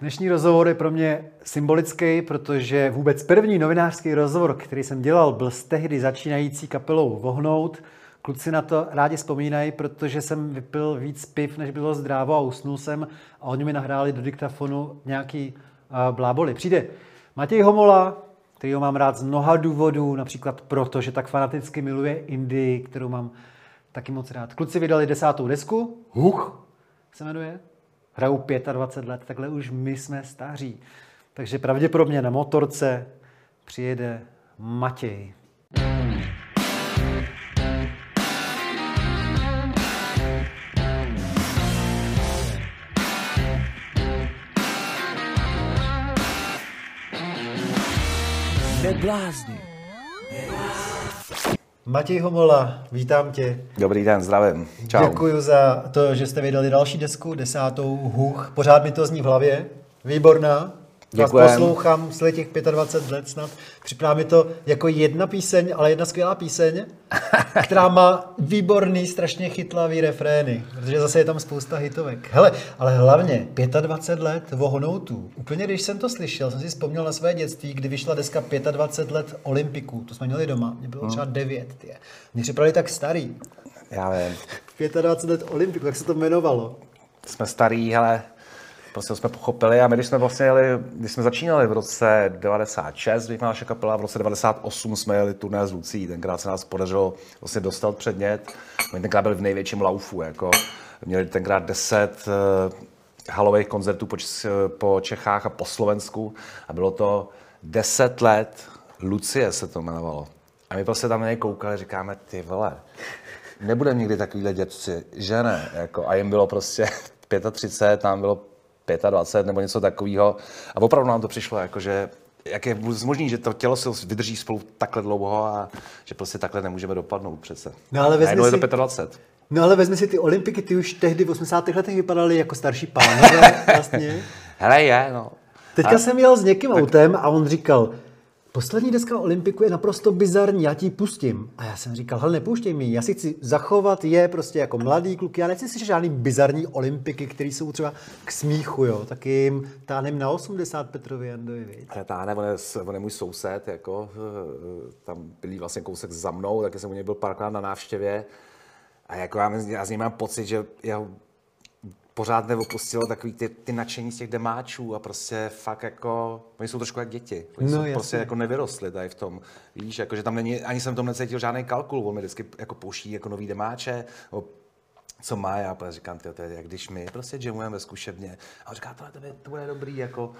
Dnešní rozhovor je pro mě symbolický, protože vůbec první novinářský rozhovor, který jsem dělal, byl s tehdy začínající kapelou Vohnout. Kluci na to rádi vzpomínají, protože jsem vypil víc piv, než bylo zdrávo a usnul jsem a oni mi nahráli do diktafonu nějaký uh, bláboli. Přijde Matěj Homola, kterýho mám rád z mnoha důvodů, například proto, že tak fanaticky miluje Indii, kterou mám taky moc rád. Kluci vydali desátou desku, Huch se jmenuje, hrajou 25 let, takhle už my jsme staří. Takže pravděpodobně na motorce přijede Matěj. Neblázni. Matěj Homola, vítám tě. Dobrý den, zdravím. Čau. Děkuji za to, že jste vydali další desku, desátou Huch. Pořád mi to zní v hlavě. Výborná. Děkujem. Vás poslouchám z těch 25 let snad. Připadá mi to jako jedna píseň, ale jedna skvělá píseň, která má výborný, strašně chytlavý refrény, protože zase je tam spousta hitovek. Hele, ale hlavně 25 let vohonoutů. Úplně když jsem to slyšel, jsem si vzpomněl na své dětství, kdy vyšla deska 25 let Olympiků. To jsme měli doma, mě bylo třeba 9. Tě. Mě připadali tak starý. Já vím. 25 let Olympiků, jak se to jmenovalo? Jsme starý, ale prostě jsme pochopili a my, když jsme vlastně jeli, když jsme začínali v roce 96, když naše kapela, v roce 98 jsme jeli turné z Lucí, tenkrát se nás podařilo vlastně dostat předmět, my tenkrát byli v největším laufu, jako měli tenkrát 10 uh, halových koncertů po, po Čechách a po Slovensku a bylo to 10 let, Lucie se to jmenovalo. A my prostě tam na něj koukali, říkáme, ty vole, nebudeme nikdy takovýhle dětci, že ne? Jako, a jim bylo prostě 35, tam bylo 25 nebo něco takového. A opravdu nám to přišlo, jako, že jak je možný, že to tělo se vydrží spolu takhle dlouho a že prostě takhle nemůžeme dopadnout přece. No ale vezmi si... je to 25. No ale vezmi si ty olympiky, ty už tehdy v 80. letech vypadaly jako starší pánové vlastně. Hele je, no. Teďka a... jsem jel s někým tak... autem a on říkal, Poslední deska Olympiku je naprosto bizarní, já ti pustím. A já jsem říkal, hele, nepouštěj mi, já si chci zachovat je prostě jako mladý kluk, já nechci si žádný bizarní Olympiky, které jsou třeba k smíchu, jo, tak jim táhnem na 80 Petrovi Jandovi, viď? Ale táhne, on je, on je můj soused, jako, eh, tam byli vlastně kousek za mnou, taky jsem u něj byl párkrát na návštěvě. A jako já, já z něj mám pocit, že já pořád neopustilo takový ty, ty nadšení z těch demáčů a prostě fakt jako, oni jsou trošku jak děti. Oni no, jsou jasný. prostě jako nevyrostli tady v tom. Víš, jako, že tam není, ani jsem v tom necítil žádný kalkul, on mi vždycky jako pouští jako nový demáče, co má, já prostě říkám, tyjo, to je jak když my prostě jamujeme ve zkušebně. A on říká, tohle to, to bude dobrý, jako,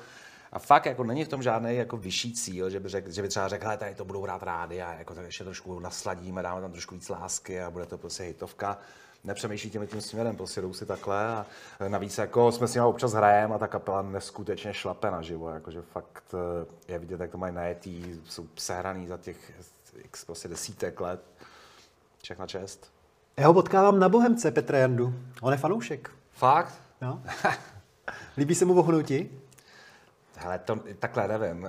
a fakt jako není v tom žádný jako vyšší cíl, že by, řek, že by třeba řekl, tady to budou hrát rádi a jako to ještě trošku nasladíme, dáme tam trošku víc lásky a bude to prostě hitovka nepřemýšlí tím tím směrem, prostě jdou si takhle a navíc jako jsme s nimi občas hrajeme a ta kapela neskutečně šlape naživo, jakože fakt eh, je vidět, jak to mají najetý, jsou sehraný za těch x prostě desítek let. Všechna čest. Já ho potkávám na Bohemce, Petra Jandu. On je fanoušek. Fakt? No. Líbí se mu vohnutí? Hele, to takhle nevím.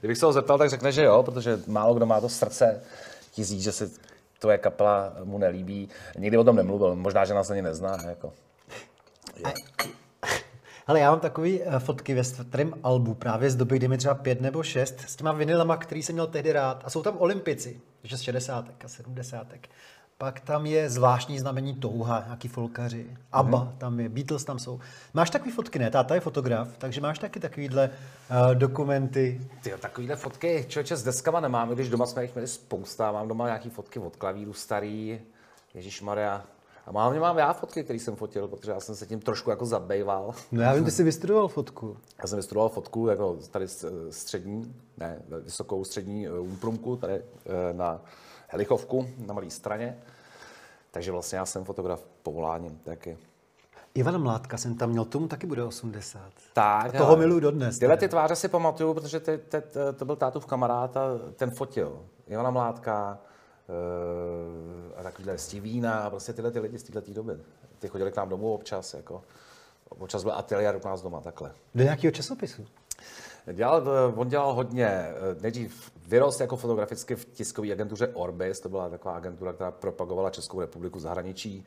Kdybych se ho zeptal, tak řekne, že jo, protože málo kdo má to srdce ti říct, že si tvoje kapela mu nelíbí. Nikdy o tom nemluvil, možná, že nás ani nezná. Jako. Ale já mám takové eh, fotky ve starém albu právě z doby, kdy mi třeba pět nebo šest, s těma vinylama, který jsem měl tehdy rád. A jsou tam olympici, že z 60. a 70. Pak tam je zvláštní znamení touha, nějaký folkaři. Abba mm-hmm. tam je, Beatles tam jsou. Máš takový fotky, ne? Táta je fotograf, takže máš taky takovýhle uh, dokumenty. Ty takovýhle fotky, člověče, s deskama nemám, když doma jsme jich měli spousta. Mám doma nějaký fotky od klavíru starý, Ježíš Maria. A mám, mám já fotky, které jsem fotil, protože já jsem se tím trošku jako zabejval. No já vím, ty jsi vystudoval fotku. Já jsem vystudoval fotku jako tady střední, ne, vysokou střední eh, umprumku, tady eh, na Helichovku na malé straně. Takže vlastně já jsem fotograf povoláním taky. Ivana Mládka jsem tam měl, tomu taky bude 80. Tak. A toho miluji dodnes. Tyhle ty tváře si pamatuju, protože ty, ty, ty, to byl tátův kamarád a ten fotil. Ivana Mládka, uh, a takovýhle Stevína, prostě tyhle ty lidi z této doby. Ty chodili k nám domů občas, jako. Občas byl ateliér u nás doma, takhle. Do nějakého časopisu? Dělal, on dělal hodně, eh, nejdřív vyrost jako fotograficky v tiskové agentuře Orbis, to byla taková agentura, která propagovala Českou republiku v zahraničí.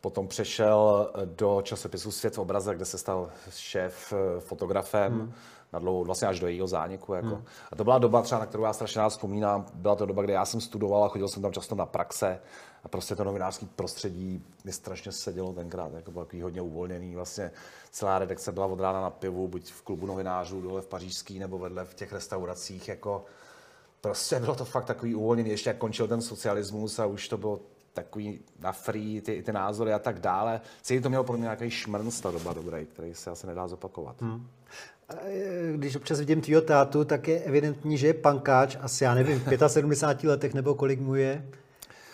Potom přešel do časopisu Svět v obraze, kde se stal šéf eh, fotografem. Hmm na dlouho, vlastně až do jejího zániku. Jako. Hmm. A to byla doba třeba, na kterou já strašně rád vzpomínám. Byla to doba, kdy já jsem studoval a chodil jsem tam často na praxe a prostě to novinářské prostředí mi strašně sedělo tenkrát. Jako bylo takový hodně uvolněný. Vlastně celá redakce byla od rána na pivu, buď v klubu novinářů dole v Pařížský nebo vedle v těch restauracích. Jako, prostě bylo to fakt takový uvolněný. Ještě jak končil ten socialismus a už to bylo takový na free, ty, ty názory a tak dále. Celý to mělo pro mě nějaký šmrnc ta doba dobrý, který se asi nedá zopakovat. Hmm. Když občas vidím tvýho tátu, tak je evidentní, že je pankáč, asi já nevím, v 75 letech nebo kolik mu je.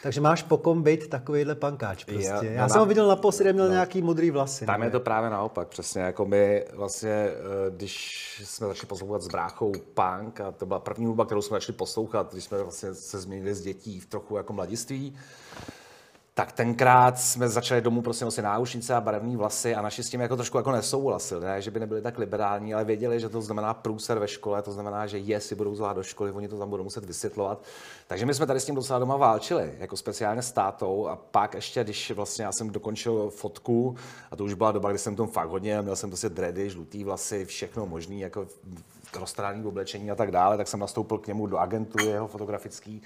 Takže máš pokom být takovýhle pankáč prostě. Já, já jsem ho viděl na posledě, měl no, nějaký modrý vlasy. Tam ne? je to právě naopak, přesně. Jako my vlastně, eh, když jsme začali poslouchat s bráchou punk, a to byla první hudba, kterou jsme začali poslouchat, když jsme vlastně se změnili z dětí v trochu jako mladiství, tak tenkrát jsme začali domů prostě nosit náušnice a barevné vlasy a naši s tím jako trošku jako nesouhlasili, ne? že by nebyli tak liberální, ale věděli, že to znamená průser ve škole, to znamená, že je si budou zvládat do školy, oni to tam budou muset vysvětlovat. Takže my jsme tady s tím docela doma válčili, jako speciálně s tátou a pak ještě, když vlastně já jsem dokončil fotku a to už byla doba, kdy jsem tom fakt hodně, měl jsem prostě dready, žlutý vlasy, všechno možný, jako roztrhaný oblečení a tak dále, tak jsem nastoupil k němu do agentury jeho fotografický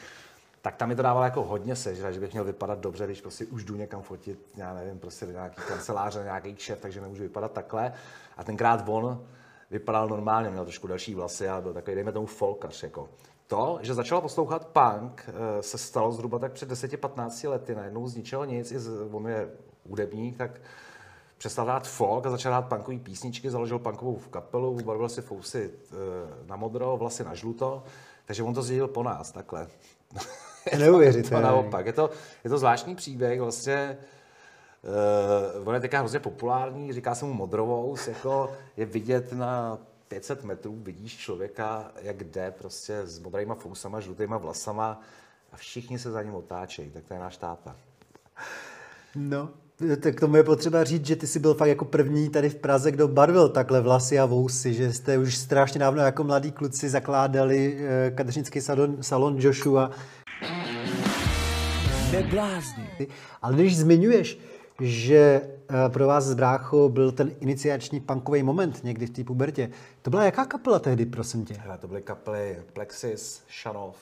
tak tam mi to dávalo jako hodně sežrat, že bych měl vypadat dobře, když prostě už jdu někam fotit, já nevím, prostě nějaký kanceláře, nějaký šéf, takže nemůžu vypadat takhle. A tenkrát on vypadal normálně, měl trošku další vlasy a byl takový, dejme tomu, folkař. Jako. To, že začal poslouchat punk, eh, se stalo zhruba tak před 10-15 lety, najednou z ničeho nic, i z, on je údebník, tak přestal hrát folk a začal hrát punkové písničky, založil punkovou kapelu, barvil si fousy eh, na modro, vlasy na žluto, takže on to zdědil po nás, takhle. Neuvěřitelné. to naopak. Je to, je to zvláštní příběh, vlastně uh, on je teďka hrozně populární, říká se mu modrovou, jako je vidět na 500 metrů, vidíš člověka, jak jde prostě s modrýma fousama, žlutýma vlasama a všichni se za ním otáčejí, tak to je náš táta. No, tak tomu je potřeba říct, že ty jsi byl fakt jako první tady v Praze, kdo barvil takhle vlasy a vousy, že jste už strašně dávno jako mladí kluci zakládali eh, kadeřnický salon, salon Joshua, Neblázni. Ale když zmiňuješ, že eh, pro vás z brácho byl ten iniciační punkový moment někdy v té pubertě. To byla jaká kapela tehdy, prosím tě? Hele, to byly kapely Plexis, Šanov,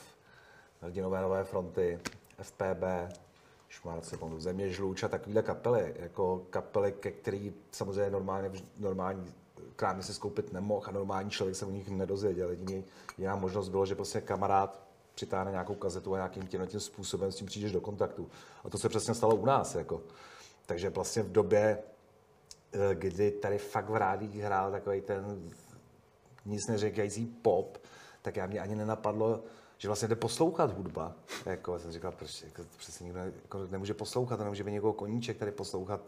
Hrdinové nové fronty, FPB, Šmárce, Země žluč a takovéhle kapely. Jako kapely, ke který samozřejmě normálně, normální krámy se skoupit nemohl a normální člověk se o nich nedozvěděl. Jediný, jediná možnost bylo, že prostě kamarád přitáhne nějakou kazetu a nějakým tím, tím způsobem s tím přijdeš do kontaktu. A to se přesně stalo u nás. Jako. Takže vlastně v době, eh, kdy tady fakt v rádích hrál takový ten nic neříkající pop, tak já mě ani nenapadlo, že vlastně jde poslouchat hudba. Jako, jsem říkal, proč jako, přesně nikdo jako, nemůže poslouchat, a nemůže být někoho koníček tady poslouchat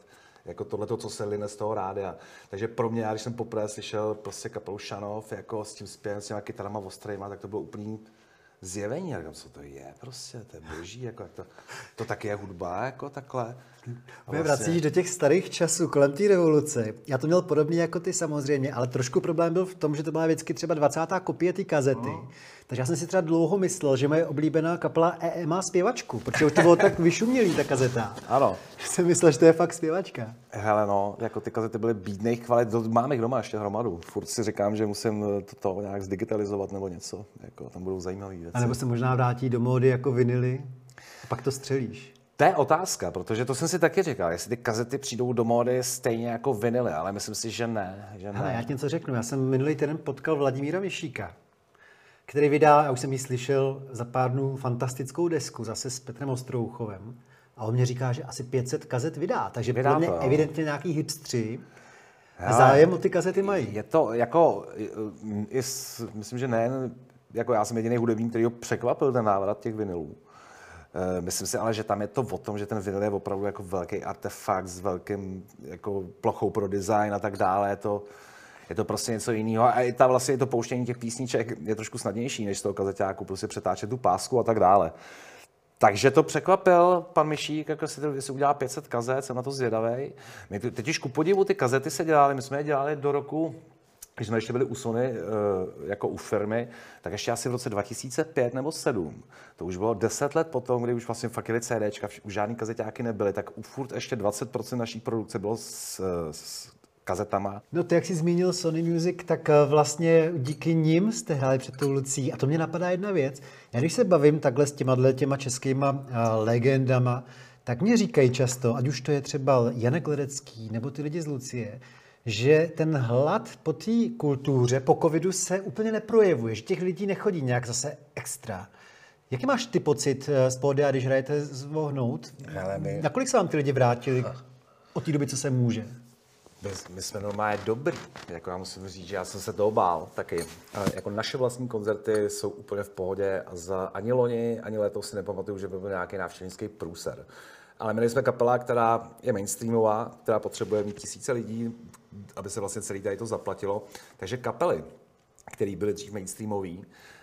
jako tohle, co se line z toho rádia. Takže pro mě, já, když jsem poprvé slyšel prostě kapelu Šanov, jako s tím zpěvem, s těma kytarama ostrýma, tak to bylo úplný zjevení. Říkám, co to je prostě, to je boží, jako, jak to, to taky je hudba, jako takhle. Vlastně... vracíš do těch starých časů, kolem té revoluce. Já to měl podobně jako ty samozřejmě, ale trošku problém byl v tom, že to byla vždycky třeba 20. kopie té kazety. No. Takže já jsem si třeba dlouho myslel, že moje oblíbená kapela EE má zpěvačku, protože už to bylo tak vyšumělý, ta kazeta. Ano. Že jsem myslel, že to je fakt zpěvačka. Hele no, jako ty kazety byly bídných kvalit, mám jich doma ještě hromadu. Furt si říkám, že musím to, to nějak zdigitalizovat nebo něco, jako tam budou zajímavé věci. A nebo se možná vrátí do módy jako vinily a pak to střelíš. To je otázka, protože to jsem si taky říkal, jestli ty kazety přijdou do módy stejně jako vinily, ale myslím si, že ne. Že ne. Hele, já ti něco řeknu. Já jsem minulý týden potkal Vladimíra Mišíka, který vydá, já už jsem ji slyšel za pár dnů, fantastickou desku zase s Petrem Ostrouchovem. A on mě říká, že asi 500 kazet vydá, takže vydá podle mě to, evidentně nějaký hipstři a zájem o ty kazety mají. Je to jako, myslím, že nejen, jako já jsem jediný hudebník, který ho překvapil ten návrat těch vinilů. Eh, myslím si ale, že tam je to o tom, že ten vinyl je opravdu jako velký artefakt s velkým jako plochou pro design a tak dále. Je to, je to prostě něco jiného. A i ta vlastně to pouštění těch písniček je trošku snadnější, než z toho kazeťáku prostě přetáčet tu pásku a tak dále. Takže to překvapil pan Myšík, jako si, si udělá 500 kazet, jsem na to zvědavý. My teď už ku podivu ty kazety se dělali, my jsme je dělali do roku když jsme ještě byli u Sony eh, jako u firmy, tak ještě asi v roce 2005 nebo 2007, to už bylo 10 let potom, kdy už vlastně fakt jeli CDčka, už žádný kazetáky nebyly, tak furt ještě 20% naší produkce bylo s, s kazetama. No ty, jak jsi zmínil Sony Music, tak eh, vlastně díky nim jste hráli před tou Lucí. A to mě napadá jedna věc. Já když se bavím takhle s těma, těma českýma uh, legendama, tak mě říkají často, ať už to je třeba Janek Ledecký nebo ty lidi z Lucie, že ten hlad po té kultuře, po covidu se úplně neprojevuje, že těch lidí nechodí nějak zase extra. Jaký máš ty pocit eh, z pódia, když hrajete zvohnout? Hele, my... Nakolik se vám ty lidi vrátili od té doby, co se může? My, my jsme normálně dobrý, jako já musím říct, že já jsem se toho bál taky. Jako naše vlastní koncerty jsou úplně v pohodě a za ani loni, ani letos si nepamatuju, že by byl nějaký návštěvnický průser. Ale my jsme kapela, která je mainstreamová, která potřebuje mít tisíce lidí, aby se vlastně celý tady to zaplatilo. Takže kapely, které byly dřív mainstreamové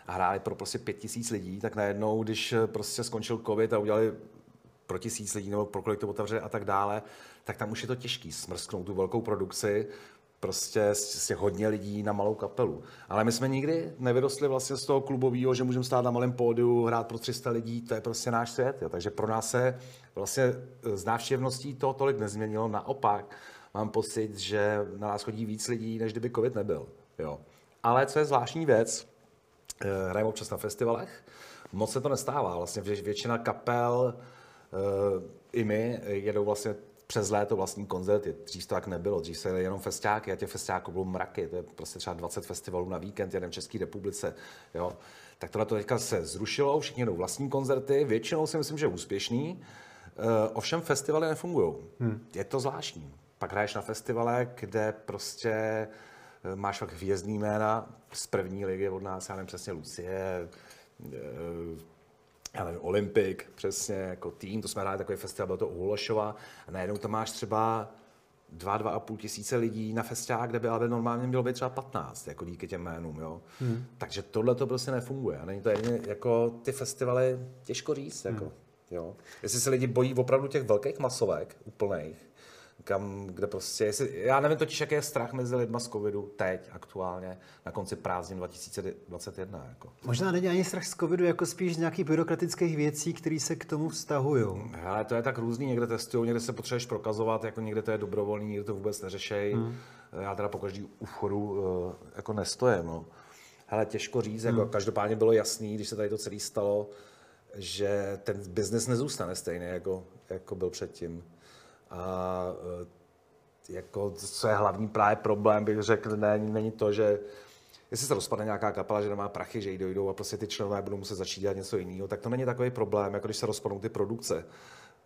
a hráli pro prostě pět tisíc lidí, tak najednou, když prostě skončil covid a udělali pro tisíc lidí nebo pro kolik to otevřeli a tak dále, tak tam už je to těžký smrsknout tu velkou produkci, prostě z těch hodně lidí na malou kapelu. Ale my jsme nikdy nevyrostli vlastně z toho klubového, že můžeme stát na malém pódiu, hrát pro 300 lidí, to je prostě náš svět. Jo. Takže pro nás se vlastně z návštěvností to tolik nezměnilo, naopak mám pocit, že na nás chodí víc lidí, než kdyby covid nebyl. Jo. Ale co je zvláštní věc, eh, hrajeme občas na festivalech, moc se to nestává. Vlastně většina kapel, eh, i my, jedou vlastně přes léto vlastní koncerty. Dřív to tak nebylo, dřív se jenom festiáky a těch festiáků bylo mraky. To je prostě třeba 20 festivalů na víkend, jeden v České republice. Jo. Tak tohle to teďka se zrušilo, všichni jdou vlastní koncerty, většinou si myslím, že úspěšný. Uh, ovšem festivaly nefungují. Hmm. Je to zvláštní. Pak hraješ na festivale, kde prostě eh, máš fakt hvězdný jména z první ligy od nás, já nevím přesně Lucie, eh, já nevím, Olympik, přesně jako tým, to jsme hráli takový festival, byl to u Holešova a najednou tam máš třeba dva, dva a půl tisíce lidí na festiák, kde by ale normálně mělo být třeba 15, jako díky těm jménům, jo. Hmm. Takže tohle to prostě nefunguje. A není to jedině, jako ty festivaly, těžko říct, jako, hmm. jo. Jestli se lidi bojí opravdu těch velkých masovek, úplných, kam, kde prostě, jestli, já nevím totiž, jaký je strach mezi lidma z covidu teď, aktuálně, na konci prázdnin 2021. Jako. Možná není ani strach z covidu, jako spíš z nějakých byrokratických věcí, které se k tomu vztahují. Ale to je tak různý, někde testují, někde se potřebuješ prokazovat, jako někde to je dobrovolný, někde to vůbec neřešej. Hmm. Já teda po každý u vchodu eh, jako nestojím. No. Hele, těžko říct, jako hmm. každopádně bylo jasný, když se tady to celé stalo, že ten biznes nezůstane stejný, jako, jako byl předtím. A e, jako, co je hlavní právě problém, bych řekl, není, není to, že jestli se rozpadne nějaká kapela, že nemá prachy, že jí dojdou a prostě ty členové budou muset začít dělat něco jiného, tak to není takový problém, jako když se rozpadnou ty produkce,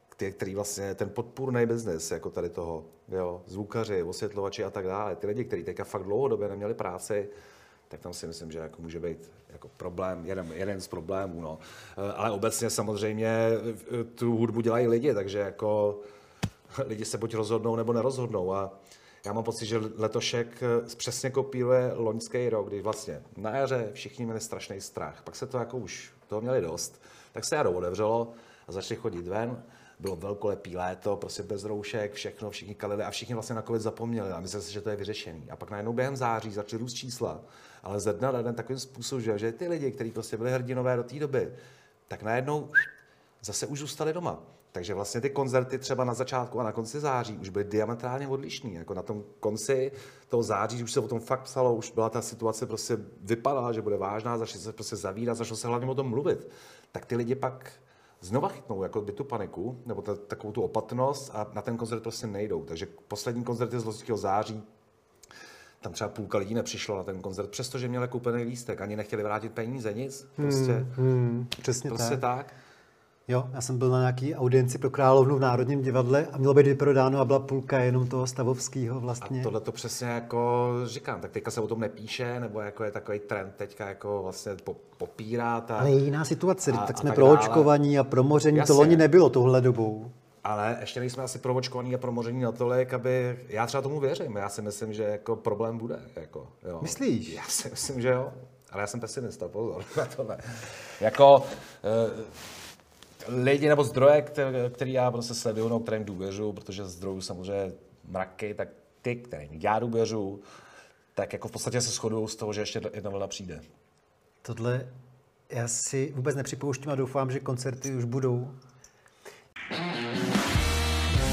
který, který vlastně ten podpůrný biznis, jako tady toho, jo, zvukaři, osvětlovači a tak dále, ty lidi, kteří teďka fakt dlouhodobě neměli práci, tak tam si myslím, že jako může být jako problém, jeden, jeden z problémů. No. E, ale obecně samozřejmě tu hudbu dělají lidi, takže jako lidi se buď rozhodnou nebo nerozhodnou. A já mám pocit, že letošek eh, přesně kopíruje loňský rok, kdy vlastně na jaře všichni měli strašný strach. Pak se to jako už toho měli dost, tak se jaro otevřelo a začali chodit ven. Bylo velkolepý léto, prostě bez roušek, všechno, všichni kalili a všichni vlastně na covid zapomněli a mysleli si, že to je vyřešený. A pak najednou během září začaly růst čísla, ale ze dne na den takovým způsobem, že, že ty lidi, kteří prostě byli hrdinové do té doby, tak najednou zase už zůstali doma. Takže vlastně ty koncerty třeba na začátku a na konci září už byly diametrálně odlišný. Jako na tom konci toho září už se o tom fakt psalo, už byla ta situace prostě vypadala, že bude vážná, začali se prostě zavírat, začalo se hlavně o tom mluvit. Tak ty lidi pak znova chytnou jako by tu paniku, nebo ta, takovou tu opatrnost a na ten koncert prostě nejdou. Takže poslední koncert je z loňského září, tam třeba půlka lidí nepřišlo na ten koncert, přestože měli koupený lístek, ani nechtěli vrátit peníze, nic. Prostě, hmm, hmm, přesně prostě tak. tak. Jo, já jsem byl na nějaký audienci pro Královnu v Národním divadle a mělo být vyprodáno a byla půlka jenom toho stavovského vlastně. A tohle to přesně jako říkám, tak teďka se o tom nepíše, nebo jako je takový trend teďka jako vlastně popírat. A, Ale je jiná situace, a, tak jsme tak proočkovaní a promoření, Jasně. to loni nebylo tohle dobou. Ale ještě nejsme asi provočkovaní a promoření natolik, aby... Já třeba tomu věřím. Já si myslím, že jako problém bude. Jako, jo. Myslíš? Já si myslím, že jo. Ale já jsem pesimista, pozor na to ne. Jako, uh, lidi nebo zdroje, který, který já prostě sleduju, no, kterým důvěřuji, protože zdrojů samozřejmě mraky, tak ty, kterým já důvěřuji, tak jako v podstatě se shodují z toho, že ještě jedna vlna přijde. Tohle já si vůbec nepřipouštím a doufám, že koncerty už budou.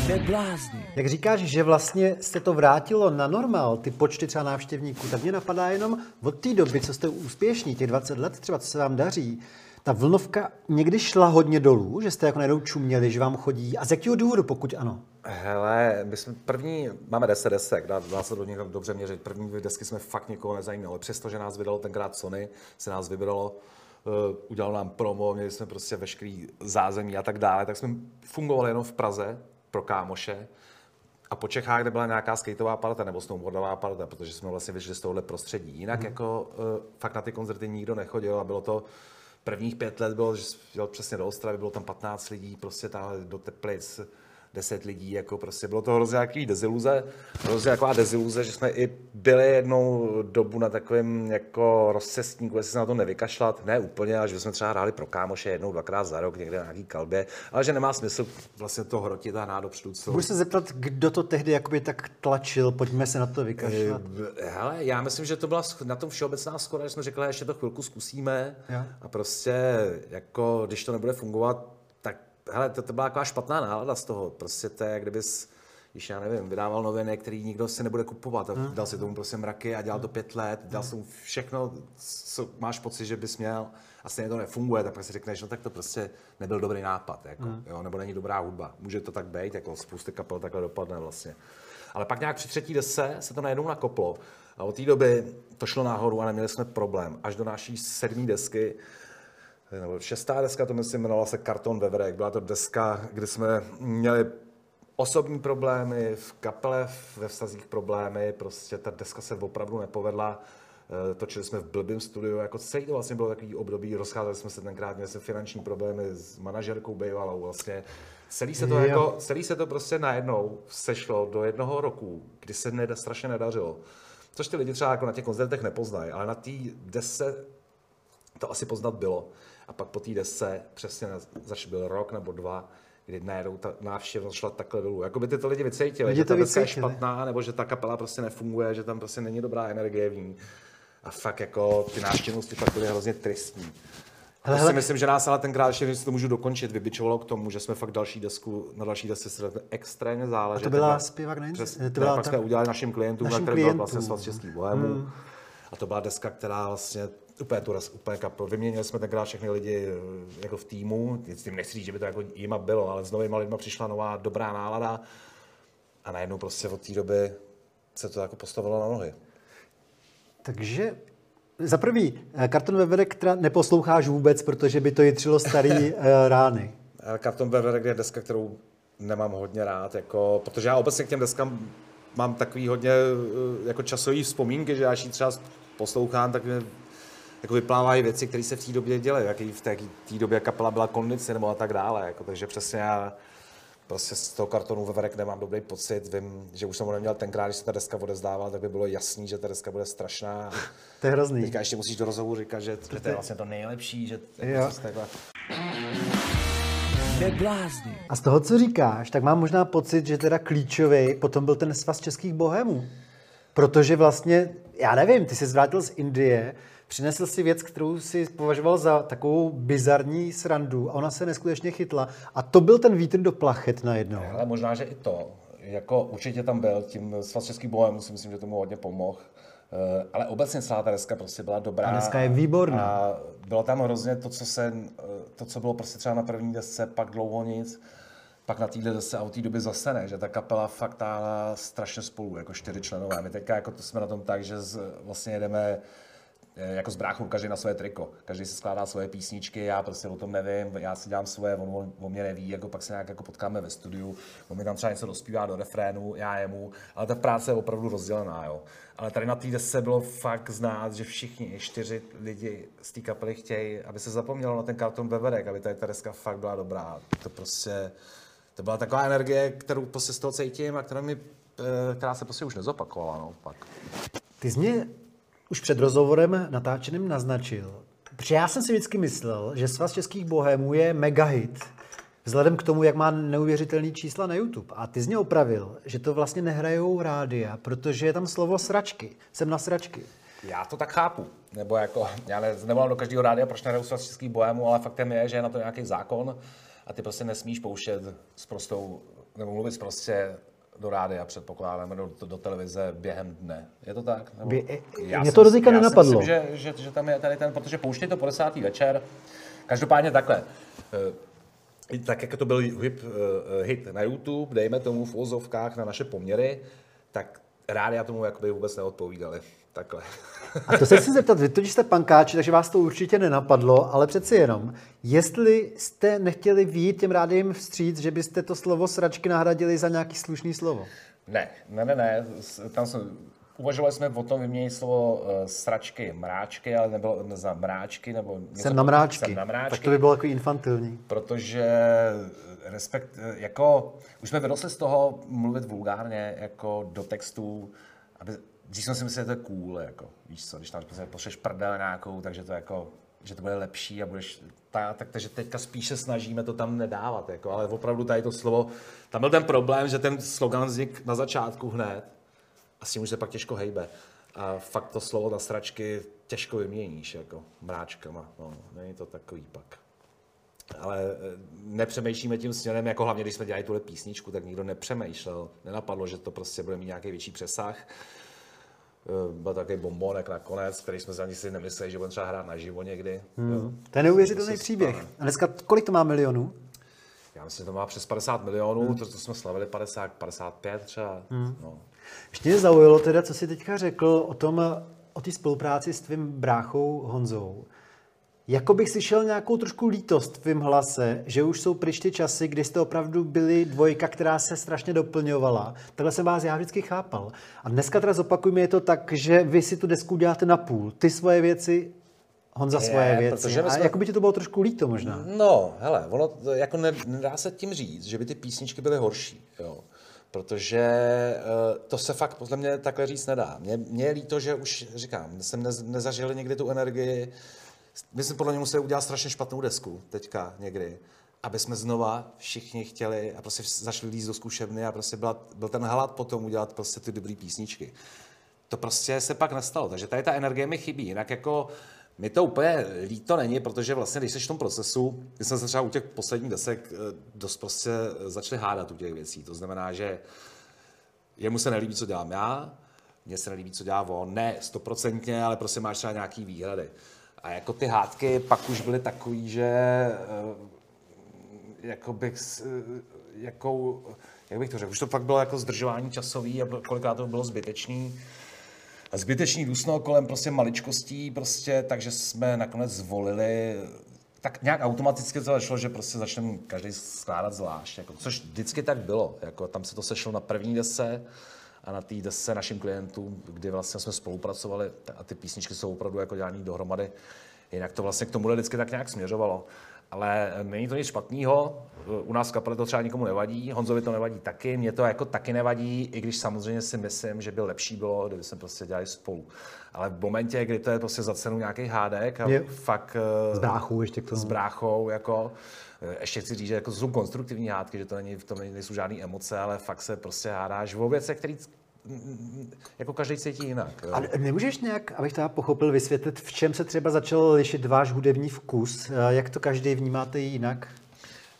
Neblázni. Jak říkáš, že vlastně se to vrátilo na normál, ty počty třeba návštěvníků, tak mě napadá jenom od té doby, co jste úspěšní, těch 20 let třeba, co se vám daří, ta vlnovka někdy šla hodně dolů, že jste jako najednou čuměli, že vám chodí. A z jakého důvodu, pokud ano? Hele, my jsme první, máme 10 desek, dá, dá se do něj dobře měřit. První dvě desky jsme fakt nikoho nezajímali. Přestože nás vydalo tenkrát Sony, se nás vybralo, uh, udělal nám promo, měli jsme prostě veškerý zázemí a tak dále, tak jsme fungovali jenom v Praze pro kámoše. A po Čechách, kde byla nějaká skateová parta nebo snowboardová parta, protože jsme vlastně vyšli z tohohle prostředí. Jinak mm. jako uh, fakt na ty koncerty nikdo nechodil a bylo to prvních pět let bylo, že jel přesně do Ostravy, bylo tam 15 lidí, prostě tam do Teplic, deset lidí, jako prostě bylo to hrozně nějaký deziluze, hrozně taková deziluze, že jsme i byli jednou dobu na takovém jako rozcestníku, jestli se na to nevykašlat, ne úplně, ale že jsme třeba hráli pro kámoše jednou, dvakrát za rok někde na nějaký kalbě, ale že nemá smysl vlastně to hrotit a hnát dopředu. Co... Můžu se zeptat, kdo to tehdy jakoby tak tlačil, pojďme se na to vykašlat. Eh, hele, já myslím, že to byla na tom všeobecná skoda, že jsme řekli, že ještě to chvilku zkusíme ja. a prostě jako, když to nebude fungovat, hele, to, to byla taková špatná nálada z toho. Prostě to je, kdybys, když já nevím, vydával noviny, který nikdo si nebude kupovat a dal si tomu prostě mraky a dělal to pět let, dal si tomu všechno, co máš pocit, že bys měl a stejně to nefunguje, tak si řekneš, no tak to prostě nebyl dobrý nápad, jako, hmm. jo, nebo není dobrá hudba. Může to tak být, jako spousty kapel takhle dopadne vlastně. Ale pak nějak při třetí dese se to najednou nakoplo. A od té doby to šlo nahoru a neměli jsme problém. Až do naší sedmé desky nebo šestá deska, to myslím, jmenovala se Karton Veverek. Byla to deska, kdy jsme měli osobní problémy, v kapele ve vztazích problémy, prostě ta deska se opravdu nepovedla. Eh, točili jsme v blbým studiu, jako celý to vlastně bylo takový období, rozcházeli jsme se tenkrát, měli jsme finanční problémy s manažerkou bývalou vlastně. Celý se to, jako, celý se to prostě najednou sešlo do jednoho roku, kdy se neda, strašně nedařilo. Což ty lidi třeba jako na těch koncertech nepoznají, ale na té desce to asi poznat bylo. A pak po té desce přesně zač byl rok nebo dva, kdy najednou ta návštěvnost šla takhle dolů. Jako by ty to lidi vycítili, lidi že ta deska je špatná, nebo že ta kapela prostě nefunguje, že tam prostě není dobrá energie v ní. A fakt jako ty návštěvnosti pak byly hrozně tristní. Hele, hele. si myslím, že nás ale tenkrát, ještě si to můžu dokončit, vybičovalo k tomu, že jsme fakt další desku, na další desce se extrémně záleží. A to byla zpěvák na Přes, to byla pak ta... jsme udělali našim klientům, našim na který byl vlastně svaz českých bohemů. Hmm. A to byla deska, která vlastně úplně tu úplně kapel. Vyměnili jsme tenkrát všechny lidi eh, jako v týmu, tím nechci říct, že by to jako jima bylo, ale s novými lidmi přišla nová dobrá nálada a najednou prostě od té doby se to jako postavilo na nohy. Takže za prvý, eh, karton Veverek která neposloucháš vůbec, protože by to jitřilo starý uh, rány. Karton Veverek je deska, kterou nemám hodně rád, jako, protože já obecně k těm deskám mám takový hodně jako časový vzpomínky, že já ji třeba poslouchám, tak mě jako vyplávají věci, které se v té době děly, jaký v té, té době kapela byla kondice nebo a tak dále. Jako, takže přesně já prostě z toho kartonu Veverek nemám dobrý pocit. Vím, že už jsem ho neměl tenkrát, když se ta deska odezdávala, tak by bylo jasný, že ta deska bude strašná. To je hrozný. Teďka ještě musíš do rozhovoru říkat, že, že to je vlastně to nejlepší, že jo. takhle... A z toho, co říkáš, tak mám možná pocit, že teda klíčový potom byl ten svaz českých bohemů. Protože vlastně, já nevím, ty jsi zvrátil z Indie, přinesl si věc, kterou si považoval za takovou bizarní srandu a ona se neskutečně chytla. A to byl ten vítr do plachet najednou. Ale možná, že i to. Jako určitě tam byl, tím svaz český bohem si myslím, že tomu hodně pomohl. Eh, ale obecně celá ta deska prostě byla dobrá. A deska je výborná. A bylo tam hrozně to, co, se, eh, to, co bylo prostě třeba na první desce, pak dlouho nic pak na téhle zase a od té doby zase ne, že ta kapela fakt táhla strašně spolu, jako čtyři členové. My teďka jako to jsme na tom tak, že z, vlastně jedeme jako s bráchou, každý na své triko. Každý si skládá svoje písničky, já prostě o tom nevím, já si dělám svoje, on o mě neví, jako pak se nějak jako potkáme ve studiu, on mi tam třeba něco dospívá do refrénu, já jemu, ale ta práce je opravdu rozdělená, jo. Ale tady na té desce bylo fakt znát, že všichni čtyři lidi z té kapely chtějí, aby se zapomnělo na ten karton Beverek, aby tady ta deska fakt byla dobrá. To prostě, to byla taková energie, kterou prostě z toho cítím a která, mi, eh, která se prostě už nezopakovala. No, pak. Ty jsi mě už před rozhovorem natáčeným naznačil, protože já jsem si vždycky myslel, že Svaz českých bohémů je mega hit. Vzhledem k tomu, jak má neuvěřitelný čísla na YouTube. A ty z něj opravil, že to vlastně nehrajou rádia, protože je tam slovo sračky. Jsem na sračky. Já to tak chápu. Nebo jako, já ne, nevolám do každého rádia, proč nehraju český bohému, ale faktem je, že je na to nějaký zákon a ty prostě nesmíš pouštět s prostou, nebo mluvit prostě do rádia, předpokládám, do, do televize během dne. Je to tak? Nebo... By, mě to do teďka nenapadlo. Myslím, že, že, že, tam je tady ten, protože pouštěj to po desátý večer. Každopádně takhle. Eh, tak jak to byl hit, eh, hit na YouTube, dejme tomu v ozovkách na naše poměry, tak rádia tomu jakoby vůbec neodpovídali. Takhle. A to se chci zeptat, vy totiž jste pankáči, takže vás to určitě nenapadlo, ale přeci jenom, jestli jste nechtěli výjít těm rádiem vstříc, že byste to slovo sračky nahradili za nějaký slušný slovo? Ne, ne, ne, ne. Tam jsme, uvažovali jsme o tom vyměnit slovo uh, sračky mráčky, ale nebylo za mráčky nebo něco. Jsem na mráčky. Jsem na mráčky. Tak to by bylo jako infantilní. Protože respekt, eh, jako, už jsme vyrostli z toho mluvit vulgárně, jako do textů, aby, Dřív jsem si myslel, že to je cool, jako, víš co, když tam prostě pošleš prdel nějakou, takže to jako, že to bude lepší a budeš, ta, tak, takže teďka spíše snažíme to tam nedávat, jako, ale opravdu tady to slovo, tam byl ten problém, že ten slogan vznik na začátku hned a s tím už se pak těžko hejbe. A fakt to slovo na stračky těžko vyměníš, jako mráčkama, no, není to takový pak. Ale eh, nepřemýšlíme tím směrem, jako hlavně když jsme dělali tuhle písničku, tak nikdo nepřemýšlel, nenapadlo, že to prostě bude mít nějaký větší přesah byl takový bombonek nakonec, který jsme si ani si nemysleli, že bude třeba hrát naživo někdy. Hmm. To je neuvěřitelný příběh. A dneska kolik to má milionů? Já myslím, že to má přes 50 milionů, hmm. to, to jsme slavili 50, 55 třeba. Hmm. No. Ještě mě zaujalo teda, co jsi teďka řekl o tom, o té spolupráci s tvým bráchou Honzou. Jako bych slyšel nějakou trošku lítost v tvým hlase, že už jsou pryč ty časy, kdy jste opravdu byli dvojka, která se strašně doplňovala. Takhle jsem vás já vždycky chápal. A dneska teda zopakujme, je to tak, že vy si tu desku děláte na půl. Ty svoje věci, Honza je, svoje věci. Jsme... A jako by ti to bylo trošku líto možná. No, hele, ono jako nedá se tím říct, že by ty písničky byly horší. Jo protože uh, to se fakt podle mě takhle říct nedá. Mě, mě je líto, že už říkám, jsem nez, nezažil někdy tu energii, my jsme podle mě museli udělat strašně špatnou desku teďka někdy, aby jsme znova všichni chtěli a prostě zašli líst do zkušebny a prostě byla, byl ten hlad potom udělat prostě ty dobré písničky. To prostě se pak nestalo, takže tady ta energie mi chybí. Jinak jako mi to úplně líto není, protože vlastně, když jsi v tom procesu, když jsme se třeba u těch posledních desek eh, dost prostě začali hádat u těch věcí. To znamená, že jemu se nelíbí, co dělám já, mně se nelíbí, co dělá on. Ne stoprocentně, ale prostě máš třeba nějaký výhrady. A jako ty hádky pak už byly takový, že eh, jako bych, jako, jak bych to řekl, už to fakt bylo jako zdržování časový a kolikrát to bylo zbytečný. Zbytečný dusno kolem prostě maličkostí, prostě, takže jsme nakonec zvolili tak nějak automaticky to začalo, že prostě začneme každý skládat zvlášť, jako, což vždycky tak bylo. Jako, tam se to sešlo na první dese, a na té desce našim klientům, kdy vlastně jsme spolupracovali a ty písničky jsou opravdu jako dělaný dohromady. Jinak to vlastně k tomu vždycky tak nějak směřovalo. Ale není to nic špatného. U nás v kapele to třeba nikomu nevadí, Honzovi to nevadí taky, mě to jako taky nevadí, i když samozřejmě si myslím, že by lepší bylo, kdyby jsme prostě dělali spolu. Ale v momentě, kdy to je prostě za cenu nějakých hádek a je, fakt... S bráchou ještě k tomu. S bráchou, jako, ještě chci říct, že jako jsou konstruktivní hádky, že to není, v tom nejsou žádné emoce, ale fakt se prostě hádáš o věcech, které jako každý cítí jinak. A nemůžeš nějak, abych to pochopil, vysvětlit, v čem se třeba začal lišit váš hudební vkus? Jak to každý vnímáte jinak?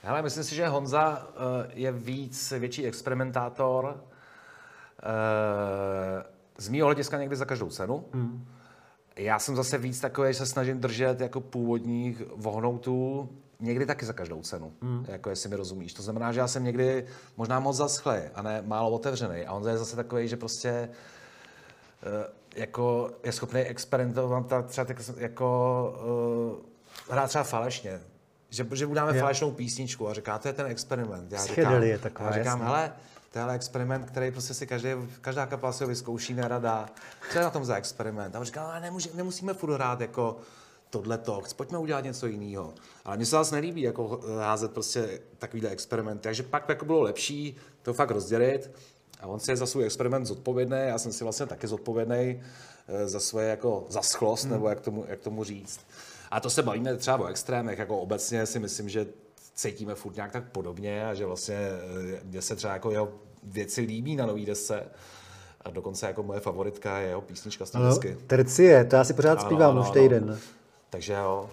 Hele, myslím si, že Honza eh, je víc, větší experimentátor. Eh, z mýho hlediska někdy za každou cenu. Hmm. Já jsem zase víc takový, že se snažím držet jako původních vohnoutů, někdy taky za každou cenu, hmm. jako jestli mi rozumíš. To znamená, že já jsem někdy možná moc zaschlý a ne málo otevřený. A on je zase takový, že prostě uh, jako je schopný experimentovat třeba tak, jako uh, hrát třeba falešně. Že, že uděláme falešnou písničku a říká, to je ten experiment. Já říkám, je taková, já říkám hele, to je experiment, který prostě si každý, každá kapela si ho vyzkouší, nerada. Co je na tom za experiment? A on říká, ale nemůže, nemusíme furt hrát jako tohle to, pojďme udělat něco jiného. Ale mně se vás nelíbí jako házet prostě takovýhle experiment. Takže pak jako bylo lepší to fakt rozdělit a on si je za svůj experiment zodpovědný, já jsem si vlastně taky zodpovědný eh, za svoje jako zaschlost, hmm. nebo jak tomu, jak tomu říct. A to se bavíme třeba o extrémech, jako obecně si myslím, že cítíme furt nějak tak podobně a že vlastně eh, mě se třeba jako jeho věci líbí na nový desce. A dokonce jako moje favoritka je jeho písnička z no, Tercie, to já si pořád zpívám už týden. Takže jo.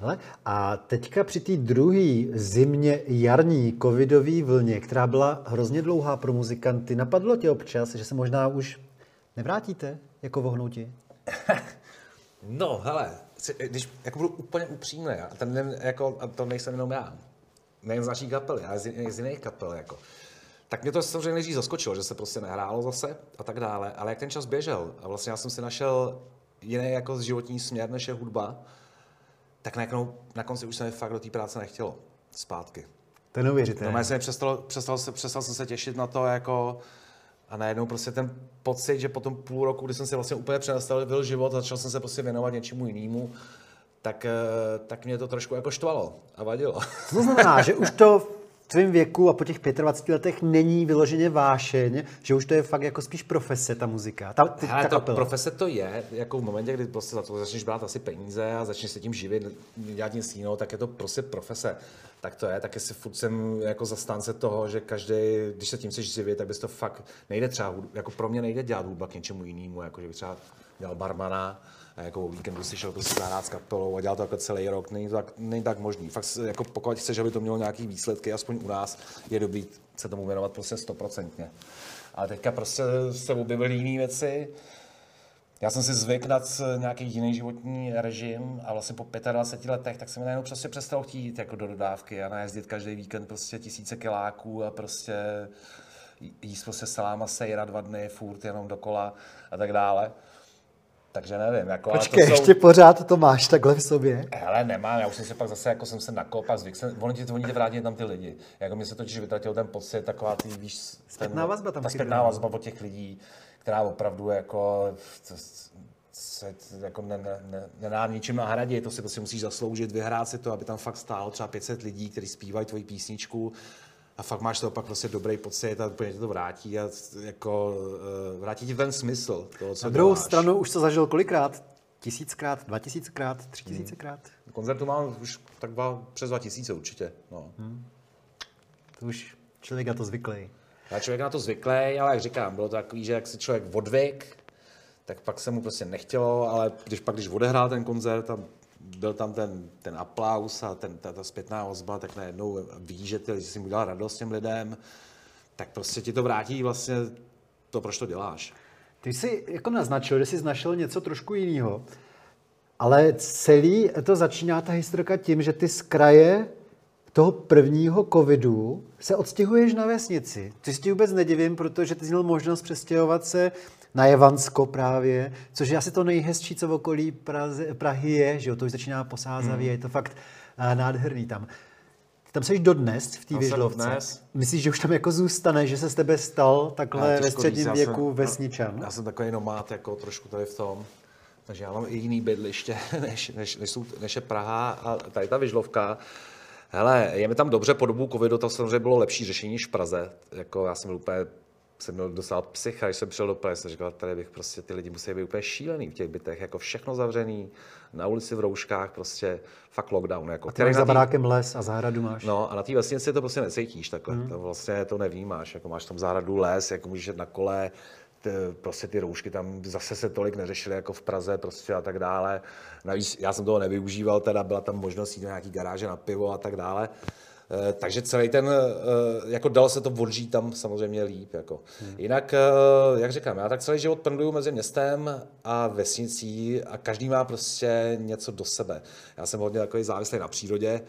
Hele, a teďka při té druhé zimně jarní covidové vlně, která byla hrozně dlouhá pro muzikanty, napadlo tě občas, že se možná už nevrátíte jako vohnouti? no, hele, když jako budu úplně upřímný, a, ten, jako, a to nejsem jenom já, nejen z naší kapely, ale z, z jiných kapel, jako, tak mě to samozřejmě nejdřív zaskočilo, že se prostě nehrálo zase a tak dále, ale jak ten čas běžel a vlastně já jsem si našel jiný jako životní směr, než je hudba, tak najednou na konci už se mi fakt do té práce nechtělo zpátky. To je neuvěřitelné. No, jsem přestal, přestal, přestal jsem se těšit na to, jako a najednou prostě ten pocit, že po tom půl roku, kdy jsem si vlastně úplně přenastavil život, začal jsem se prostě věnovat něčemu jinému, tak, eh, tak mě to trošku jako štvalo a vadilo. To znamená, že už to tvém věku a po těch 25 letech není vyloženě vášeň, že už to je fakt jako spíš profese, ta muzika, ta, ty, ta to, profese to je, jako v momentě, kdy prostě za to začneš brát asi peníze a začneš se tím živit, dělat nic jiného, tak je to prostě profese. Tak to je, tak jestli furt jsem jako zastánce toho, že každý, když se tím chceš živit, tak bys to fakt, nejde třeba, jako pro mě nejde dělat hudba k něčemu jinému, jako že bych třeba dělal barmana, jako o víkendu si šel prostě zahrát s kapelou a dělal to jako celý rok, není to tak, není tak možný. Fakt jako pokud chceš, aby to mělo nějaký výsledky, aspoň u nás, je dobrý se tomu věnovat prostě stoprocentně. Ale teďka prostě se objevily jiné věci, já jsem si zvyk na nějaký jiný životní režim a vlastně po 25 letech tak jsem najednou prostě přestal chtít jako do dodávky a najezdit každý víkend prostě tisíce kiláků a prostě jíst prostě saláma sejra dva dny, furt jenom dokola a tak dále. Takže nevím. Jako, Počkej, to jsou... ještě pořád to máš takhle v sobě? Hele, nemám, já už jsem se pak zase, jako jsem se nakop a zvyk jsem, oni ti, oni ti vrátí tam ty lidi. Jako mi se totiž vytratil ten pocit, taková ty, víš, zpětná vazba tam. Ta zpětná vazba od těch lidí, která opravdu jako, se jako ne, ne, ne, nedá ničím nahradit, to si prostě musíš zasloužit, vyhrát si to, aby tam fakt stálo třeba 500 lidí, kteří zpívají tvoji písničku a fakt máš to pak prostě dobrý pocit a úplně tě to vrátí a jako uh, vrátí ti ten smysl toho, co Na druhou děláš. stranu už to zažil kolikrát? Tisíckrát, dva tisíckrát, tři tisíckrát? Hmm. Koncertu mám už tak dva, přes dva tisíce určitě. No. Hmm. To už člověk na to zvyklý. Já člověk na to zvyklý, ale jak říkám, bylo to takový, že jak si člověk odvyk, tak pak se mu prostě nechtělo, ale když pak, když odehrál ten koncert a byl tam ten, ten aplaus a ten, ta, ta zpětná ozba, tak najednou víš, že ty lidi si udělal radost těm lidem, tak prostě ti to vrátí vlastně to, proč to děláš. Ty jsi jako naznačil, že jsi našel něco trošku jiného, ale celý to začíná ta historka tím, že ty z kraje toho prvního covidu se odstěhuješ na vesnici. Ty si ti vůbec nedivím, protože ty jsi měl možnost přestěhovat se na Jevansko právě, což je asi to nejhezčí, co v okolí Praze, Prahy je, že jo, to už začíná posázavě, mm. je to fakt uh, nádherný tam. Tam jsi dodnes v té věžlovce. Myslíš, že už tam jako zůstane, že se z tebe stal takhle ve středním věku jsem, vesničan? Já jsem takový nomád, jako trošku tady v tom. Takže já mám i jiný bydliště, než, než, než, jsou, než je Praha a tady ta vyžlovka. Hele, je mi tam dobře po dobu covidu, to samozřejmě bylo lepší řešení než v Praze. Jako já jsem byl úplně jsem měl dostal psycha, když jsem přišel do Prahy, jsem říkal, tady bych prostě ty lidi museli být úplně šílený v těch bytech, jako všechno zavřený, na ulici v rouškách, prostě fakt lockdown. Jako. A ty máš za barákem les a zahradu máš. No a na té vesnici to prostě necítíš takhle, mm. to vlastně to nevnímáš, jako máš tam zahradu les, jako můžeš jít na kole, ty, prostě ty roušky tam zase se tolik neřešily jako v Praze prostě a tak dále. Navíc já jsem toho nevyužíval, teda byla tam možnost jít do nějaký garáže na pivo a tak dále. Eh, takže celý ten, eh, jako dalo se to odžít tam samozřejmě líp. Jako. Hmm. Jinak, eh, jak říkám, já tak celý život pendluju mezi městem a vesnicí a každý má prostě něco do sebe. Já jsem hodně takový závislý na přírodě,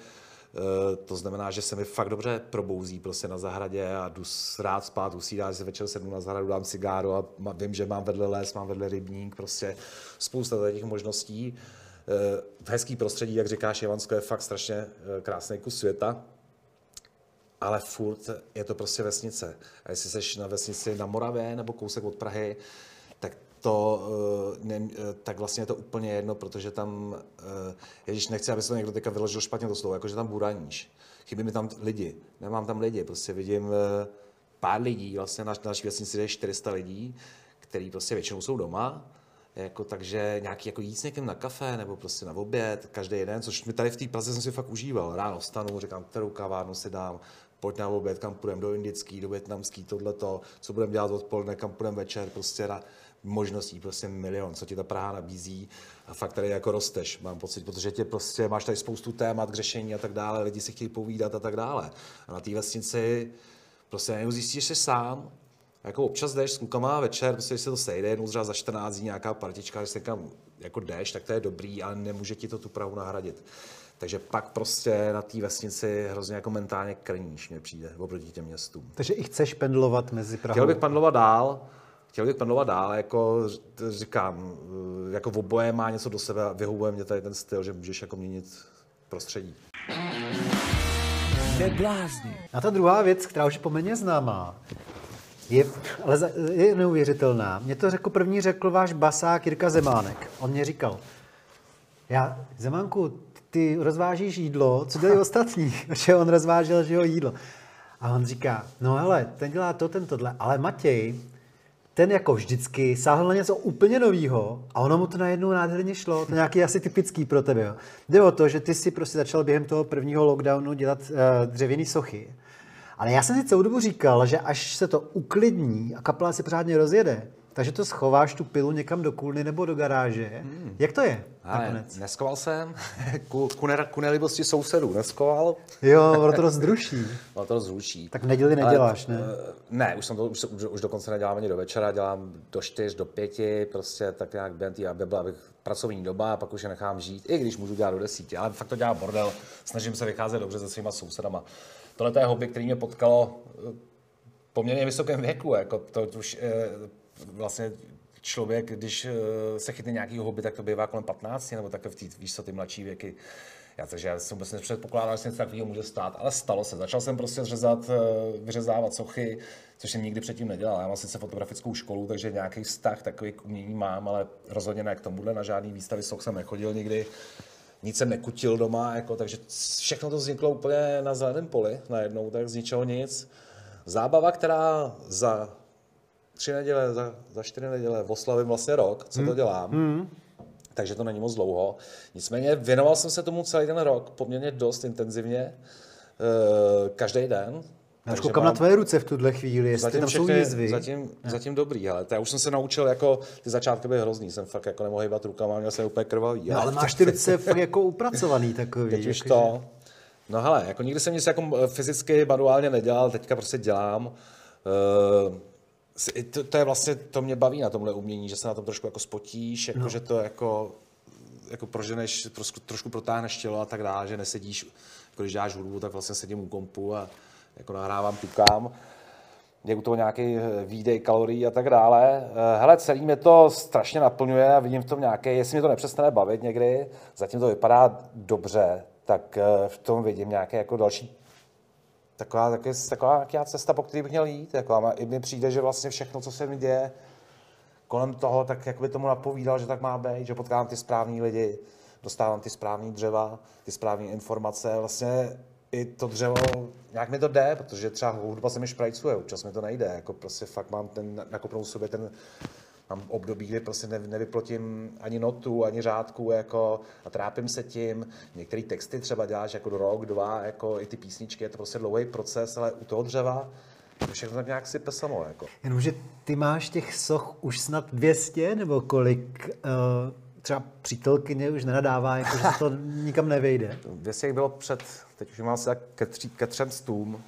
to znamená, že se mi fakt dobře probouzí prostě na zahradě a jdu rád spát, usídám si večer sednu na zahradu, dám cigáru a vím, že mám vedle les, mám vedle rybník, prostě spousta těch možností. V hezký prostředí, jak říkáš, Jevansko je fakt strašně krásný kus světa ale furt je to prostě vesnice. A jestli jsi na vesnici na Moravě nebo kousek od Prahy, tak to, eh, ne, eh, tak vlastně je to úplně jedno, protože tam, eh, ježíš, nechci, aby se to někdo teďka vyložil špatně to slovo, jakože tam buraníš. Chybí mi tam lidi, nemám tam lidi, prostě vidím pár lidí, vlastně na naší vesnici je 400 lidí, který prostě většinou jsou doma, Jako, takže nějaký jako jít s někým na kafe nebo prostě na oběd, každý den, což mi tady v té Praze jsem si fakt užíval. Ráno vstanu, říkám, kterou kavárnu si dám, pojď na oběd, kam půjdeme, do indický, do větnamský, tohleto, co budeme dělat odpoledne, kam půjdeme večer, prostě na možností, prostě milion, co ti ta Praha nabízí a fakt tady jako rosteš, mám pocit, protože tě prostě máš tady spoustu témat k řešení a tak dále, lidi si chtějí povídat a tak dále. A na té vesnici prostě najednou zjistíš si sám, jako občas jdeš s klukama večer, prostě když se to sejde, jednou třeba za 14 dní nějaká partička, když se kam jako jdeš, tak to je dobrý, ale nemůže ti to tu Prahu nahradit. Takže pak prostě na té vesnici hrozně jako mentálně krníš, mě přijde, oproti těm městům. Takže i chceš pendlovat mezi Prahou? Chtěl bych pendlovat dál, chtěl bych pendlovat dál, jako říkám, jako v oboje má něco do sebe a vyhovuje mě tady ten styl, že můžeš jako měnit prostředí. Neblázni. A ta druhá věc, která už je poměrně známá, je, ale je neuvěřitelná. Mě to řekl první řekl váš basák Jirka Zemánek. On mě říkal, já, Zemánku, ty rozvážíš jídlo, co dělají ostatní? Protože on rozvážel, že jo, jídlo. A on říká, no hele, ten dělá to, ten tohle, ale Matěj, ten jako vždycky sáhl na něco úplně nového a ono mu to najednou nádherně šlo. To nějaký asi typický pro tebe. Jo. Jde o to, že ty si prostě začal během toho prvního lockdownu dělat uh, dřevěné sochy. Ale já jsem si celou dobu říkal, že až se to uklidní a kapela se pořádně rozjede, takže to schováš tu pilu někam do kůlny nebo do garáže. Hmm. Jak to je Ale nakonec? Neskoval jsem. ku, ku, ne, ku nelibosti sousedů neskoval. Jo, ono to rozruší. ono to rozruší. Tak v neděli neděláš, Ale, ne? Eh, ne, už, jsem to, už, už, už dokonce nedělám ani do večera, dělám do 4, do 5, prostě tak nějak během té, aby byla pracovní doba, a pak už je nechám žít, i když můžu dělat do desíti, ale fakt to dělá bordel, snažím se vycházet dobře se svýma sousedama. Tohle je hobby, který mě potkalo eh, poměrně vysokém věku, jako to už eh, vlastně člověk, když eh, se chytne nějaký hobby, tak to bývá kolem 15, nebo takové v té, víš co, ty mladší věky. Já, takže já jsem vůbec nepředpokládal, že se něco takového může stát, ale stalo se. Začal jsem prostě zřezat, vyřezávat sochy, což jsem nikdy předtím nedělal. Já mám sice fotografickou školu, takže nějaký vztah takový k umění mám, ale rozhodně ne k tomuhle. Na žádný výstavy soch jsem nechodil nikdy nic jsem nekutil doma, jako, takže všechno to vzniklo úplně na zeleném poli najednou, tak z ničeho nic. Zábava, která za tři neděle, za, za čtyři neděle oslavím vlastně rok, co to hmm. dělám. Hmm. Takže to není moc dlouho. Nicméně věnoval jsem se tomu celý ten rok poměrně dost intenzivně, eh, každý den. Já už koukám mám... na tvoje ruce v tuhle chvíli, jestli zatím tam všechny, jsou jizvy. Zatím, zatím dobrý, ale já už jsem se naučil, jako ty začátky byly hrozný, jsem fakt jako nemohl hýbat rukama, měl jsem úplně krvavý. No, ale máš ty ruce fakt jako upracovaný takový. Teď už to. No hele, jako nikdy jsem nic jako eh, fyzicky, manuálně nedělal, teďka prostě dělám. Uh, to, to, je vlastně, to mě baví na tomhle umění, že se na tom trošku jako spotíš, jako, no. že to jako, jako proženeš, trošku, trošku protáhneš tělo a tak dále, že nesedíš, jako když děláš hudbu, tak vlastně sedím u kompu a jako nahrávám, tukám, je u toho nějaký eh, výdej kalorií a tak dále. Eh, hele, celý mě to strašně naplňuje a vidím v tom nějaké, jestli mě to nepřestane bavit někdy, zatím to vypadá dobře, tak eh, v tom vidím nějaké jako další taková, taková, taková nějaká cesta, po které bych měl jít. A i mi přijde, že vlastně všechno, co se mi děje kolem toho, tak jak by tomu napovídal, že tak má být, že potkávám ty správní lidi, dostávám ty správní dřeva, ty správné informace. Vlastně i to dřevo, nějak mi to jde, protože třeba hudba se mi šprajcuje, občas mi to nejde, jako prostě fakt mám ten, nakopnou sobě ten, mám období, kdy prostě ne, nevyplotím ani notu, ani řádku, jako, a trápím se tím. Některé texty třeba děláš jako do rok, dva, jako i ty písničky, je to prostě dlouhý proces, ale u toho dřeva to všechno tak nějak si samo. Jako. Jenomže ty máš těch soch už snad 200, nebo kolik? Uh, třeba přítelkyně už nenadává, jako, že to nikam nevejde. 200 bylo před teď už mám asi tak ke, tři, ke třem stům.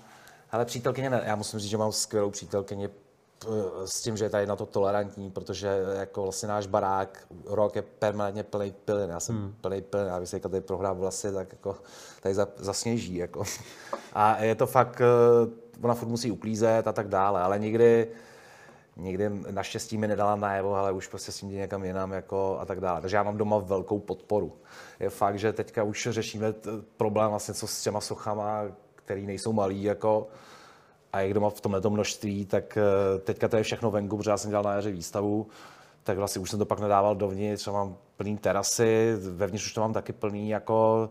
Ale přítelkyně, ne, já musím říct, že mám skvělou přítelkyni s tím, že je tady na to tolerantní, protože jako vlastně náš barák rok je permanentně plný pilin. Já jsem hmm. plný pilin, já bych si tady prohrál vlasy, tak jako tady zasněží. Jako. A je to fakt, eh, ona furt musí uklízet a tak dále, ale nikdy, nikdy naštěstí mi nedala najevo, ale už prostě s tím někam jinam jako a tak dále. Takže já mám doma velkou podporu je fakt, že teďka už řešíme problém vlastně co s těma sochama, který nejsou malý, jako, a jak doma v tomhle množství, tak eh, teďka to je všechno venku, protože já jsem dělal na jaře výstavu, tak vlastně už jsem to pak nedával dovnitř, mám plný terasy, vevnitř už to mám taky plný, jako,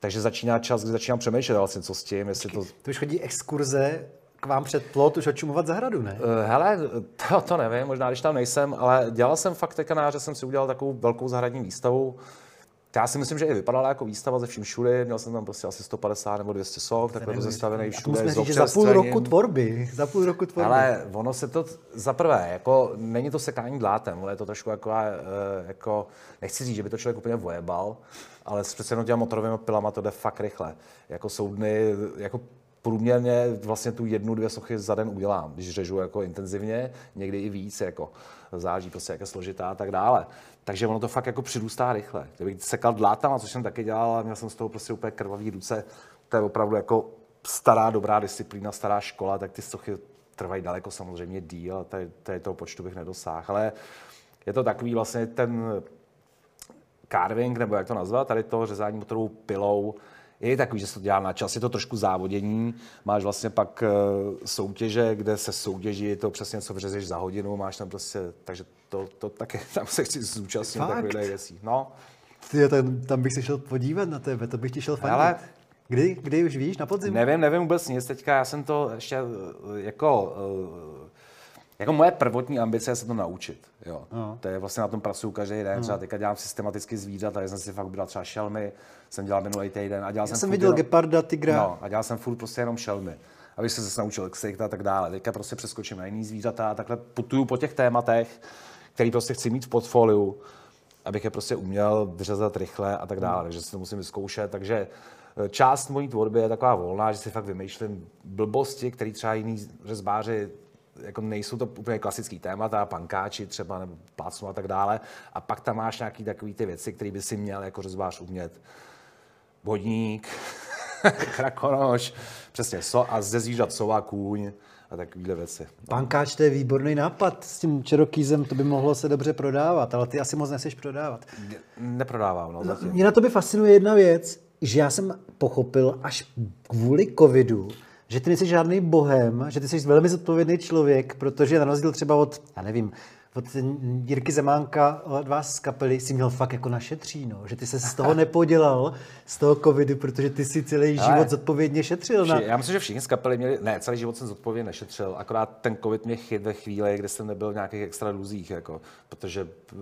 takže začíná čas, kdy začínám přemýšlet vlastně, co s tím, jestli to... To už chodí exkurze k vám před plot už očumovat zahradu, ne? Uh, hele, to, to nevím, možná když tam nejsem, ale dělal jsem fakt teďka že jsem si udělal takovou velkou zahradní výstavu, já si myslím, že i vypadala jako výstava ze vším všude. Měl jsem tam prostě asi 150 nebo 200 soch, takhle rozestavený všude. Musíme říct, že za půl roku tvorby. Za půl roku tvorby. Ale ono se to, za prvé, jako není to sekání dlátem, ale je to trošku jako, eh, jako, nechci říct, že by to člověk úplně vojebal, ale s přece jenom těma motorovými pilama to jde fakt rychle. Jako jsou dny, jako průměrně vlastně tu jednu, dvě sochy za den udělám, když řežu jako intenzivně, někdy i víc, jako záží prostě, jak je složitá a tak dále. Takže ono to fakt jako přirůstá rychle. Kdybych sekal dlátama, což jsem taky dělal, a měl jsem z toho prostě úplně krvavý ruce, to je opravdu jako stará dobrá disciplína, stará škola, tak ty sochy trvají daleko samozřejmě díl, a tady, tady toho počtu bych nedosáhl. Ale je to takový vlastně ten carving, nebo jak to nazvat, tady to řezání motorovou pilou, je takový, že se to dělá na čas, je to trošku závodění, máš vlastně pak eh, soutěže, kde se soutěží, je to přesně co vřezeš za hodinu, máš tam prostě, takže to, to taky, tam se chci zúčastnit takových věcí. No. Ty, tam, tam bych se šel podívat na tebe, to bych ti šel fandit. Ale Kdy, kdy už víš, na podzim? Nevím, nevím vůbec nic. Teďka já jsem to ještě eh, jako eh, jako moje prvotní ambice je se to naučit. Jo. No. To je vlastně na tom pracuju každý den. No. Třeba teďka dělám systematicky zvířata, já jsem si fakt vybral třeba šelmy, jsem dělal minulý týden a dělal já jsem, viděl jenom, geparda, tigra. No, a dělal jsem furt prostě jenom šelmy. Abych se zase naučil ksicht a tak dále. Teďka prostě přeskočím na jiný zvířata a takhle putuju po těch tématech, který prostě chci mít v portfoliu, abych je prostě uměl vyřezat rychle a tak dále. Hmm. Takže si to musím vyzkoušet. Takže eh, část mojí tvorby je taková volná, že si fakt vymýšlím blbosti, které třeba jiní řezbáři jako nejsou to úplně klasický témata, pankáči třeba nebo plácnu a tak dále. A pak tam máš nějaký takový ty věci, které by si měl jako řezbář umět. Vodník, krakonoš, přesně, so, a ze zvířat sova, kůň a takovéhle věci. No. Pankáč, to je výborný nápad s tím čerokýzem, to by mohlo se dobře prodávat, ale ty asi moc neseš prodávat. Ne, neprodávám, no, zatím. Mě na to by fascinuje jedna věc, že já jsem pochopil až kvůli covidu, že ty nejsi žádný bohem, že ty jsi velmi zodpovědný člověk, protože na rozdíl třeba od, já nevím, od Jirky Zemánka, od vás z kapely, si měl fakt jako našetří, no. že ty se z toho nepodělal, z toho covidu, protože ty si celý Ale život zodpovědně šetřil. Na... Já myslím, že všichni z kapely měli, ne, celý život jsem zodpovědně nešetřil, akorát ten covid mě chyt ve chvíli, kdy jsem nebyl v nějakých extra luzích, jako, protože uh,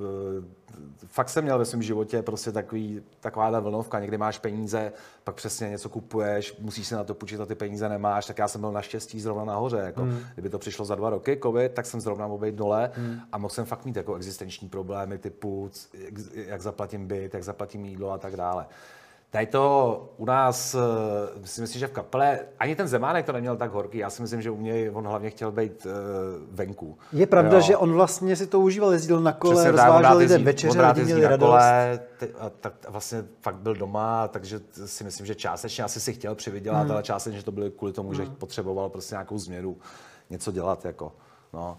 fakt jsem měl ve svém životě prostě takový, taková ta vlnovka, někdy máš peníze, pak přesně něco kupuješ, musíš si na to půjčit a ty peníze nemáš, tak já jsem byl naštěstí zrovna nahoře. Jako. Hmm. Kdyby to přišlo za dva roky, covid, tak jsem zrovna mohl být dole hmm. a mohl jsem fakt mít jako existenční problémy typu, jak zaplatím byt, jak zaplatím jídlo a tak dále. Tady to u nás, si myslím, že v kapele, ani ten Zemánek to neměl tak horký. Já si myslím, že u něj on hlavně chtěl být uh, venku. Je pravda, jo. že on vlastně si to užíval, jezdil na kole, Přesně, rozvážel lidem večeře, lidi měli radost. Kole, a tak vlastně fakt byl doma, takže si myslím, že částečně asi si chtěl přivydělat, hmm. ale částečně že to bylo kvůli tomu, že hmm. potřeboval prostě nějakou změnu, něco dělat. Jako, no.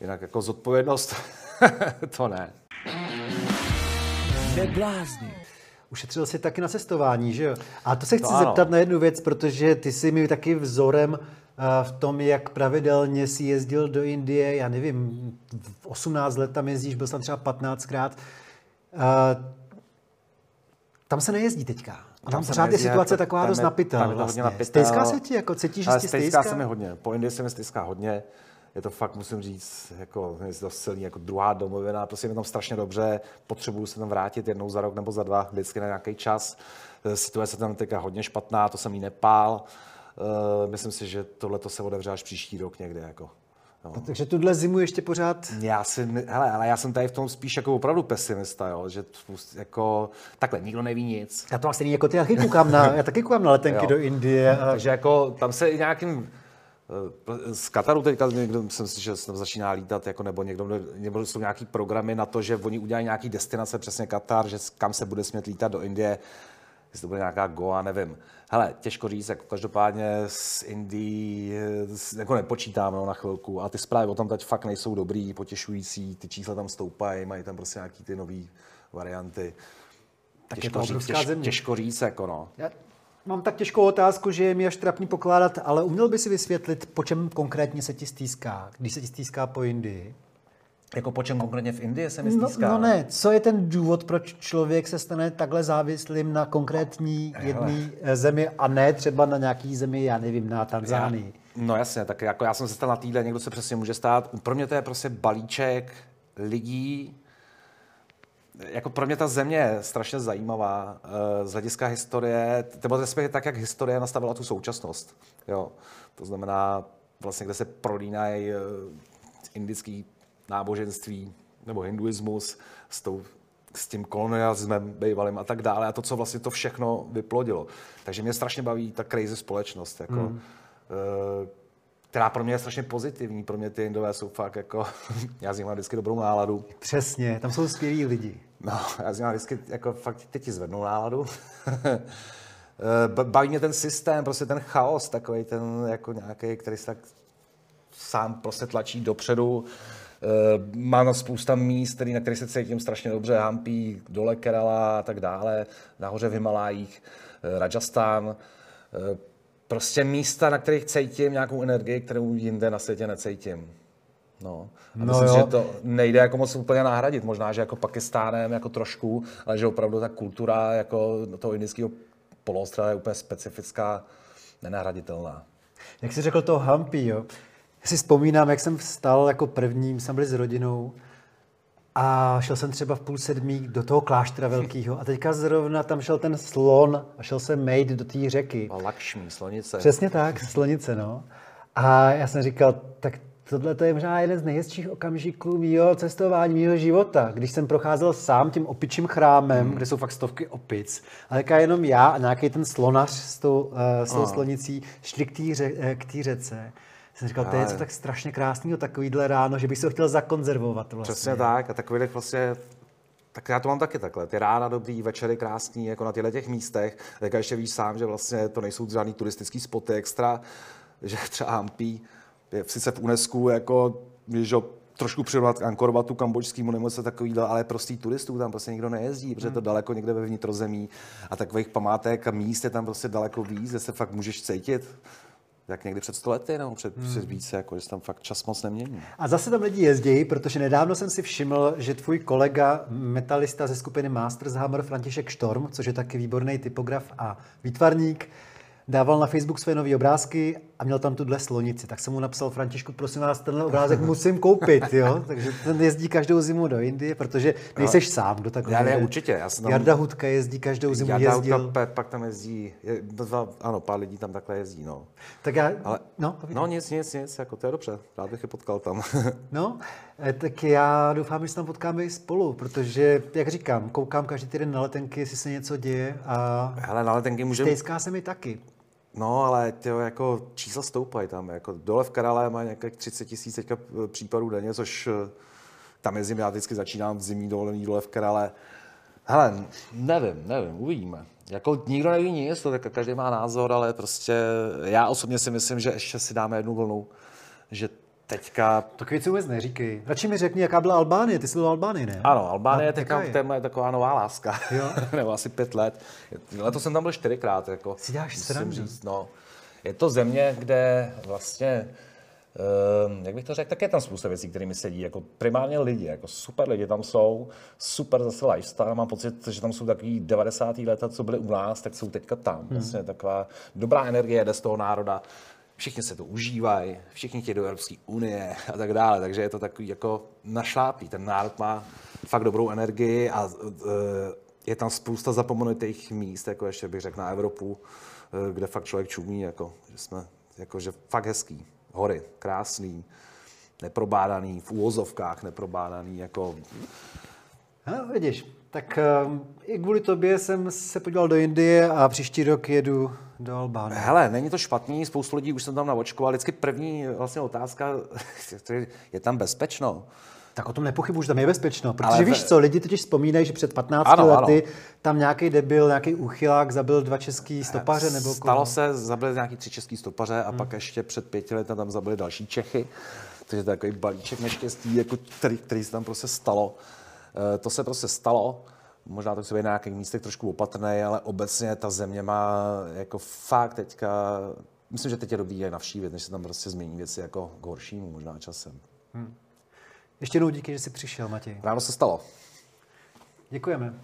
Jinak jako zodpovědnost, to ne. Neblázni. Ušetřil si taky na cestování, že jo? A to se chci to zeptat na jednu věc, protože ty jsi mi taky vzorem eh, v tom, jak pravidelně si jezdil do Indie, já nevím, 18 let tam jezdíš, byl jsem třeba 15krát. Eh, tam se nejezdí teďka. A tam, tam pořád je situace jako, taková dost napitá. Vlastně. Stejská se ti, jako cítíš, že stejská? se mi hodně. Po Indii se mi stejská hodně je to fakt, musím říct, jako, je to silný, jako druhá domovina, prostě je tam strašně dobře, potřebuju se tam vrátit jednou za rok nebo za dva, vždycky na nějaký čas. Eh, situace tam teďka hodně špatná, to jsem jí nepál. Uh, myslím si, že tohle se otevře až příští rok někde. Jako. No. Takže tuhle zimu ještě pořád... Já si, hele, ale já jsem tady v tom spíš jako opravdu pesimista, jo, že jako, takhle, nikdo neví nic. Já to asi jako ty, já taky koukám na, já taky koukám na letenky jo. do Indie. A... Takže jako tam se nějakým Eh, z Kataru teďka někdo, myslím si, že se začíná lítat, jako, nebo někdo, nebo jsou nějaký programy na to, že oni udělají nějaký destinace, přesně Katar, že kam se bude smět lítat do Indie, jestli to bude nějaká Goa, nevím. Hele, těžko říct, jako každopádně z Indii jako nepočítám no, na chvilku a ty zprávy o tom teď fakt nejsou dobrý, potěšující, ty čísla tam stoupají, mají tam prostě nějaký ty nové varianty. Tak těžko je to říct, těž, těžko říct, jako no. Já Mám tak těžkou otázku, že je mi až trapný pokládat, ale uměl by si vysvětlit, po čem konkrétně se ti stýská, když se ti stýská po Indii? Jako po čem konkrétně v Indii se mi stýská? No, no ne, co je ten důvod, proč člověk se stane takhle závislým na konkrétní jedné zemi a ne třeba na nějaký zemi, já nevím, na Tanzánii? No jasně, tak jako já jsem se stal na týdle, někdo se přesně může stát. Pro mě to je prostě balíček lidí, jako pro mě ta země je strašně zajímavá uh, z hlediska historie, nebo respektive tak, jak historie nastavila tu současnost. Jo. To znamená, vlastně, kde se prolínají uh, indický náboženství nebo hinduismus s, tou, s tím kolonialismem bývalým a tak dále a to, co vlastně to všechno vyplodilo. Takže mě strašně baví ta crazy společnost, jako, mm. uh, která pro mě je strašně pozitivní. Pro mě ty Indové jsou fakt jako, já z nich mám vždycky dobrou náladu. Přesně, tam jsou skvělí lidi. No, já z nich mám vždycky, jako fakt teď ti zvednou náladu. Eh, baví mě ten systém, prostě ten chaos, takový ten jako nějaký, který se tak sám prostě tlačí dopředu. Eh, má na spousta míst, který, na který se cítím strašně dobře, Hampí, dole Kerala a tak dále, nahoře v Himalájích, eh, Rajasthan. Prostě místa, na kterých cítím nějakou energii, kterou jinde na světě necítím. No. A no myslím, jo. že to nejde jako moc úplně nahradit. Možná, že jako Pakistánem jako trošku, ale že opravdu ta kultura jako toho indického poloostrova je úplně specifická, nenahraditelná. Jak jsi řekl to Hampi, jo? Já si vzpomínám, jak jsem vstal jako první, jsem byl s rodinou a šel jsem třeba v půl sedmí do toho kláštera velkého a teďka zrovna tam šel ten slon a šel jsem mejt do té řeky. A lakšmí, slonice. Přesně tak, slonice, no. A já jsem říkal, tak tohle to je možná jeden z nejhezčích okamžiků mého cestování, mého života, když jsem procházel sám tím opičím chrámem, hmm. kde jsou fakt stovky opic, ale jaká jenom já a nějaký ten slonař s tou, uh, s tou slonicí šli k té ře, eh, řece. Jsem říkal, to je něco tak strašně krásného, takovýhle ráno, že bych se ho chtěl zakonzervovat. Vlastně. Přesně tak, a takových vlastně tak já to mám taky takhle. Ty rána dobrý, večery krásný, jako na těchto těch místech. Tak ještě víš sám, že vlastně to nejsou žádný turistický spoty extra, že třeba Hampi je sice v UNESCO jako, že trošku přirovnat k Angkor Watu, kambočskému nebo se takový, ale prostý turistů tam prostě nikdo nejezdí, protože to hmm. daleko někde ve vnitrozemí a takových památek a míst je tam prostě daleko víc, kde se fakt můžeš cítit jak někdy před stolety, nebo před, hmm. před více, jako, že tam fakt čas moc nemění. A zase tam lidi jezdí, protože nedávno jsem si všiml, že tvůj kolega, metalista ze skupiny Masters Hammer František Štorm, což je taky výborný typograf a výtvarník, dával na Facebook své nové obrázky a měl tam tuhle slonici. Tak jsem mu napsal, Františku, prosím vás, tenhle obrázek musím koupit, jo? Takže ten jezdí každou zimu do Indie, protože nejseš sám, kdo takhle Já ne, určitě. Já jsem tam... Jarda Hudka jezdí každou zimu, Jarda jezdil. Hudka, pak tam jezdí, je, ano, pár lidí tam takhle jezdí, no. Tak já, Ale, no, no, nic, nic, nic, jako to je dobře, rád bych je potkal tam. no, eh, tak já doufám, že se tam potkáme i spolu, protože, jak říkám, koukám každý týden na letenky, jestli se něco děje a... Hele, na letenky můžeme... Stejská se mi taky. No, ale tyjo, jako čísla stoupají tam. Jako dole v Karale má nějakých 30 tisíc eh, případů denně, což eh, tam jezdím, já vždycky začínám v zimní dovolený dole v Karale. Hele, nevím, nevím, uvidíme. Jako nikdo neví nic, to tak každý má názor, ale prostě já osobně si myslím, že ještě si dáme jednu vlnu, že teďka... To věci vůbec neříkej. Radši mi řekni, jaká byla Albánie. Ty jsi byl v Albánii, ne? Ano, Albánie je teďka téma je taková nová láska. Jo? Nebo asi pět let. Letos jsem tam byl čtyřikrát. Jako, si děláš srandu. říct, no. Je to země, kde vlastně Uh, jak bych to řekl, tak je tam spousta věcí, kterými sedí, jako primárně lidi, jako super lidi tam jsou, super zase lifestyle, mám pocit, že tam jsou takový 90. leta, co byly u nás, tak jsou teďka tam, hmm. vlastně taková dobrá energie jde z toho národa, všichni se to užívají, všichni chtějí do Evropské unie a tak dále, takže je to takový jako našlápí. Ten národ má fakt dobrou energii a uh, je tam spousta zapomenutých míst, jako ještě bych řekl na Evropu, uh, kde fakt člověk čumí, jako, že jsme jako, že fakt hezký. Hory, krásný, neprobádaný, v úvozovkách neprobádaný, jako... No, vidíš, tak um, i kvůli tobě jsem se podíval do Indie a příští rok jedu do Albánie. Hele, není to špatný, spoustu lidí už jsem tam navočkoval. Vždycky první vlastně otázka, je tam bezpečno? Tak o tom nepochybuji, že tam je bezpečno. Protože Ale víš co, lidi totiž vzpomínají, že před 15 ano, lety ano. tam nějaký debil, nějaký úchylák zabil dva český stopaře nebo Stalo koho? se, zabili nějaký tři český stopaře a hmm. pak ještě před pěti lety tam zabili další Čechy. Takže to je takový balíček neštěstí, jako který, který se tam prostě stalo. E, to se prostě stalo možná to chci být na nějakých místech trošku opatrný, ale obecně ta země má jako fakt teďka, myslím, že teď je dobrý je navštívit, než se tam prostě změní věci jako k horšímu možná časem. Hmm. Ještě jednou díky, že jsi přišel, Matěj. Ráno se stalo. Děkujeme.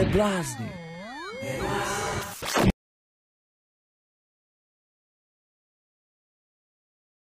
Neblázni.